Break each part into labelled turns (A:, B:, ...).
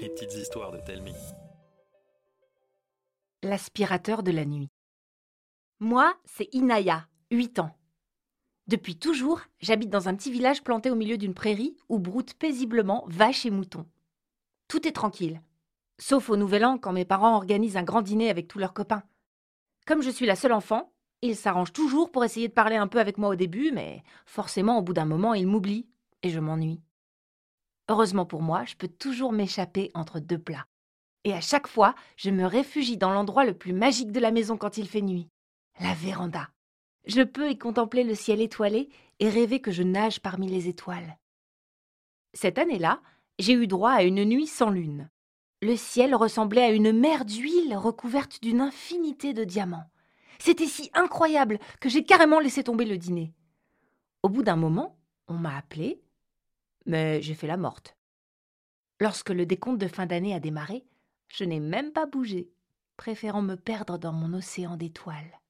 A: Les petites histoires de Telmi.
B: L'aspirateur de la nuit. Moi, c'est Inaya, 8 ans. Depuis toujours, j'habite dans un petit village planté au milieu d'une prairie où broutent paisiblement vaches et moutons. Tout est tranquille. Sauf au Nouvel An quand mes parents organisent un grand dîner avec tous leurs copains. Comme je suis la seule enfant, ils s'arrangent toujours pour essayer de parler un peu avec moi au début, mais forcément au bout d'un moment ils m'oublient et je m'ennuie. Heureusement pour moi, je peux toujours m'échapper entre deux plats. Et à chaque fois, je me réfugie dans l'endroit le plus magique de la maison quand il fait nuit, la véranda. Je peux y contempler le ciel étoilé et rêver que je nage parmi les étoiles. Cette année-là, j'ai eu droit à une nuit sans lune. Le ciel ressemblait à une mer d'huile recouverte d'une infinité de diamants. C'était si incroyable que j'ai carrément laissé tomber le dîner. Au bout d'un moment, on m'a appelé mais j'ai fait la morte. Lorsque le décompte de fin d'année a démarré, je n'ai même pas bougé, préférant me perdre dans mon océan d'étoiles.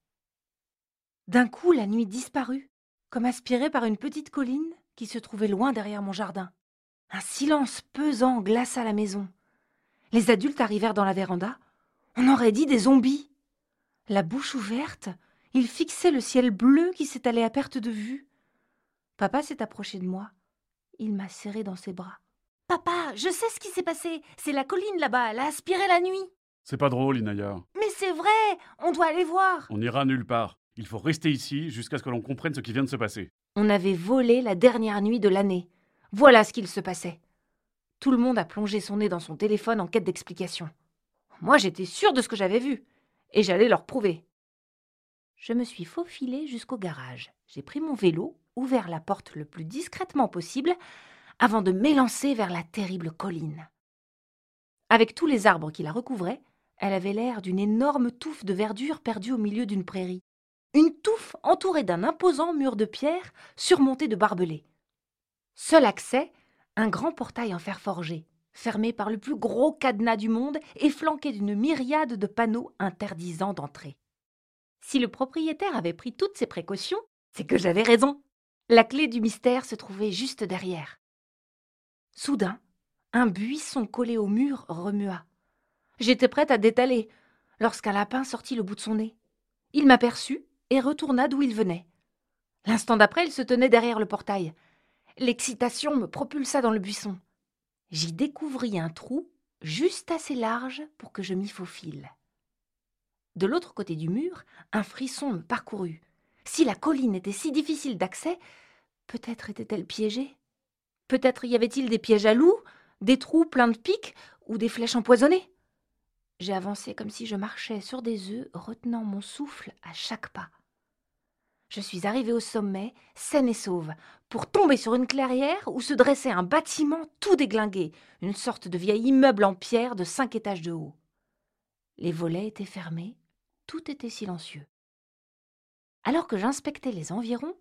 B: D'un coup, la nuit disparut, comme aspirée par une petite colline qui se trouvait loin derrière mon jardin. Un silence pesant glaça la maison. Les adultes arrivèrent dans la véranda. On aurait dit des zombies. La bouche ouverte, ils fixaient le ciel bleu qui s'étalait à perte de vue. Papa s'est approché de moi. Il m'a serré dans ses bras. Papa, je sais ce qui s'est passé. C'est la colline là-bas, elle a aspiré la nuit.
C: C'est pas drôle, Inaya.
B: Mais c'est vrai, on doit aller voir.
C: On n'ira nulle part. Il faut rester ici jusqu'à ce que l'on comprenne ce qui vient de se passer.
B: On avait volé la dernière nuit de l'année. Voilà ce qu'il se passait. Tout le monde a plongé son nez dans son téléphone en quête d'explication. Moi, j'étais sûre de ce que j'avais vu, et j'allais leur prouver. Je me suis faufilée jusqu'au garage. J'ai pris mon vélo ouvert la porte le plus discrètement possible avant de m'élancer vers la terrible colline. Avec tous les arbres qui la recouvraient, elle avait l'air d'une énorme touffe de verdure perdue au milieu d'une prairie. Une touffe entourée d'un imposant mur de pierre surmonté de barbelés. Seul accès, un grand portail en fer forgé, fermé par le plus gros cadenas du monde et flanqué d'une myriade de panneaux interdisant d'entrer. Si le propriétaire avait pris toutes ses précautions, c'est que j'avais raison. La clé du mystère se trouvait juste derrière. Soudain, un buisson collé au mur remua. J'étais prête à détaler lorsqu'un lapin sortit le bout de son nez. Il m'aperçut et retourna d'où il venait. L'instant d'après, il se tenait derrière le portail. L'excitation me propulsa dans le buisson. J'y découvris un trou juste assez large pour que je m'y faufile. De l'autre côté du mur, un frisson me parcourut. Si la colline était si difficile d'accès, peut-être était-elle piégée. Peut-être y avait-il des pièges à loups, des trous pleins de pics ou des flèches empoisonnées. J'ai avancé comme si je marchais sur des œufs, retenant mon souffle à chaque pas. Je suis arrivée au sommet, saine et sauve, pour tomber sur une clairière où se dressait un bâtiment tout déglingué, une sorte de vieil immeuble en pierre de cinq étages de haut. Les volets étaient fermés, tout était silencieux. Alors que j'inspectais les environs,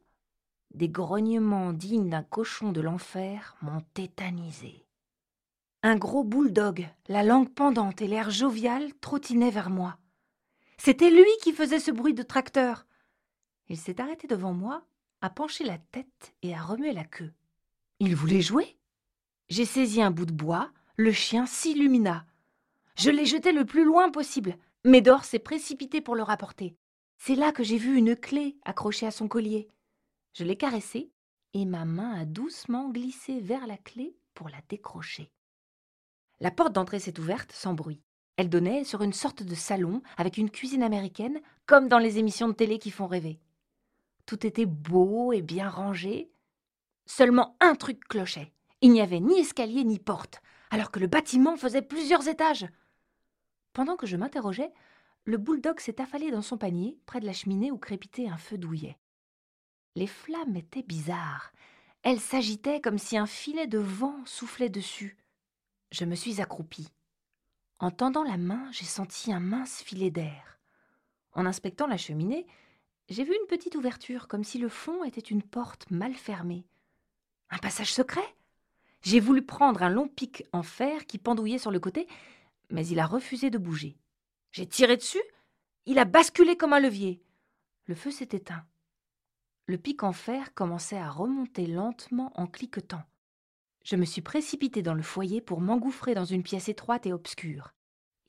B: des grognements dignes d'un cochon de l'enfer m'ont tétanisé. Un gros bulldog, la langue pendante et l'air jovial, trottinait vers moi. C'était lui qui faisait ce bruit de tracteur. Il s'est arrêté devant moi, a penché la tête et a remué la queue. Il voulait jouer. J'ai saisi un bout de bois, le chien s'illumina. Je l'ai jeté le plus loin possible. Médor s'est précipité pour le rapporter. C'est là que j'ai vu une clé accrochée à son collier. Je l'ai caressée et ma main a doucement glissé vers la clé pour la décrocher. La porte d'entrée s'est ouverte sans bruit. Elle donnait sur une sorte de salon avec une cuisine américaine, comme dans les émissions de télé qui font rêver. Tout était beau et bien rangé. Seulement un truc clochait. Il n'y avait ni escalier ni porte, alors que le bâtiment faisait plusieurs étages. Pendant que je m'interrogeais, le bouledogue s'est affalé dans son panier, près de la cheminée où crépitait un feu douillet. Les flammes étaient bizarres. Elles s'agitaient comme si un filet de vent soufflait dessus. Je me suis accroupie. En tendant la main, j'ai senti un mince filet d'air. En inspectant la cheminée, j'ai vu une petite ouverture, comme si le fond était une porte mal fermée. Un passage secret? J'ai voulu prendre un long pic en fer qui pendouillait sur le côté, mais il a refusé de bouger. J'ai tiré dessus, il a basculé comme un levier. Le feu s'est éteint. Le pic en fer commençait à remonter lentement en cliquetant. Je me suis précipitée dans le foyer pour m'engouffrer dans une pièce étroite et obscure.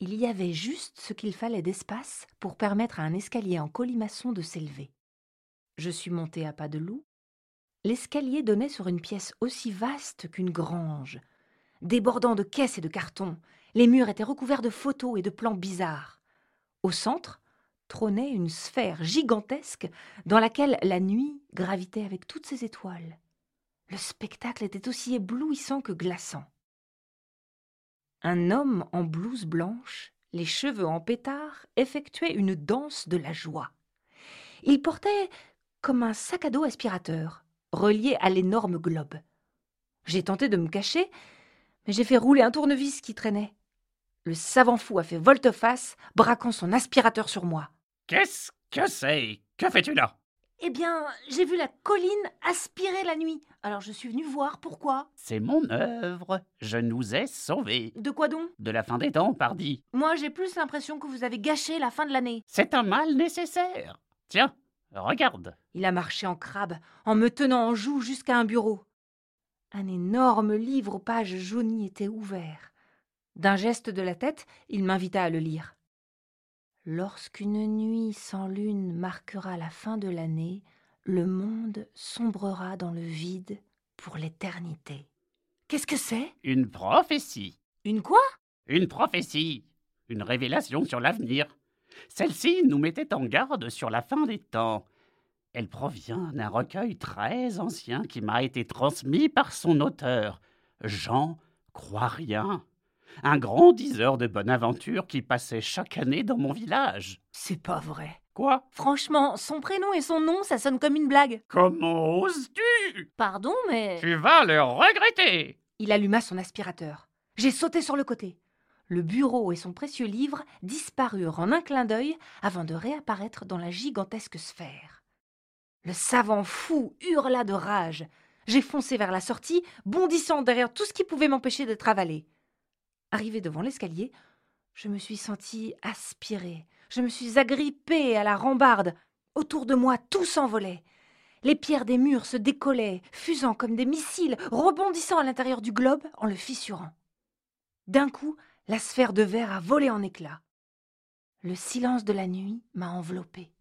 B: Il y avait juste ce qu'il fallait d'espace pour permettre à un escalier en colimaçon de s'élever. Je suis montée à pas de loup. L'escalier donnait sur une pièce aussi vaste qu'une grange. Débordant de caisses et de cartons, les murs étaient recouverts de photos et de plans bizarres. Au centre trônait une sphère gigantesque dans laquelle la nuit gravitait avec toutes ses étoiles. Le spectacle était aussi éblouissant que glaçant. Un homme en blouse blanche, les cheveux en pétard, effectuait une danse de la joie. Il portait comme un sac à dos aspirateur, relié à l'énorme globe. J'ai tenté de me cacher, mais j'ai fait rouler un tournevis qui traînait. Le savant fou a fait volte-face, braquant son aspirateur sur moi.
D: Qu'est-ce que c'est? Que fais-tu là?
B: Eh bien, j'ai vu la colline aspirer la nuit, alors je suis venu voir pourquoi.
D: C'est mon œuvre. Je nous ai sauvés.
B: De quoi donc?
D: De la fin des temps, pardi.
B: Moi, j'ai plus l'impression que vous avez gâché la fin de l'année.
D: C'est un mal nécessaire. Tiens, regarde.
B: Il a marché en crabe, en me tenant en joue jusqu'à un bureau. Un énorme livre aux pages jaunies était ouvert. D'un geste de la tête, il m'invita à le lire. Lorsqu'une nuit sans lune marquera la fin de l'année, le monde sombrera dans le vide pour l'éternité. Qu'est-ce que c'est?
D: Une prophétie.
B: Une quoi?
D: Une prophétie. Une révélation sur l'avenir. Celle-ci nous mettait en garde sur la fin des temps. Elle provient d'un recueil très ancien qui m'a été transmis par son auteur, Jean Croix-Rien un grand diseur de bonne aventure qui passait chaque année dans mon village.
B: C'est pas vrai.
D: Quoi?
B: Franchement, son prénom et son nom, ça sonne comme une blague.
D: Comment oses-tu?
B: Pardon, mais...
D: Tu vas le regretter
B: Il alluma son aspirateur. J'ai sauté sur le côté. Le bureau et son précieux livre disparurent en un clin d'œil avant de réapparaître dans la gigantesque sphère. Le savant fou hurla de rage. J'ai foncé vers la sortie, bondissant derrière tout ce qui pouvait m'empêcher d'être avalé. Arrivé devant l'escalier, je me suis sentie aspirée, je me suis agrippée à la rambarde. Autour de moi, tout s'envolait. Les pierres des murs se décollaient, fusant comme des missiles, rebondissant à l'intérieur du globe en le fissurant. D'un coup, la sphère de verre a volé en éclats. Le silence de la nuit m'a enveloppée.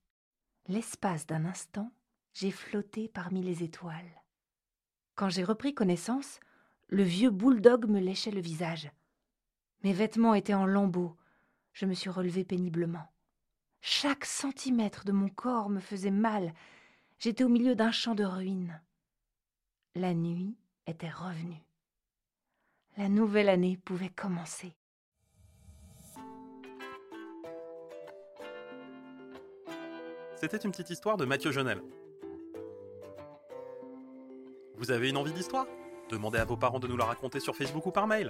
B: L'espace d'un instant, j'ai flotté parmi les étoiles. Quand j'ai repris connaissance, le vieux bouledogue me léchait le visage. Mes vêtements étaient en lambeaux. Je me suis relevée péniblement. Chaque centimètre de mon corps me faisait mal. J'étais au milieu d'un champ de ruines. La nuit était revenue. La nouvelle année pouvait commencer.
A: C'était une petite histoire de Mathieu Jonel. Vous avez une envie d'histoire? Demandez à vos parents de nous la raconter sur Facebook ou par mail.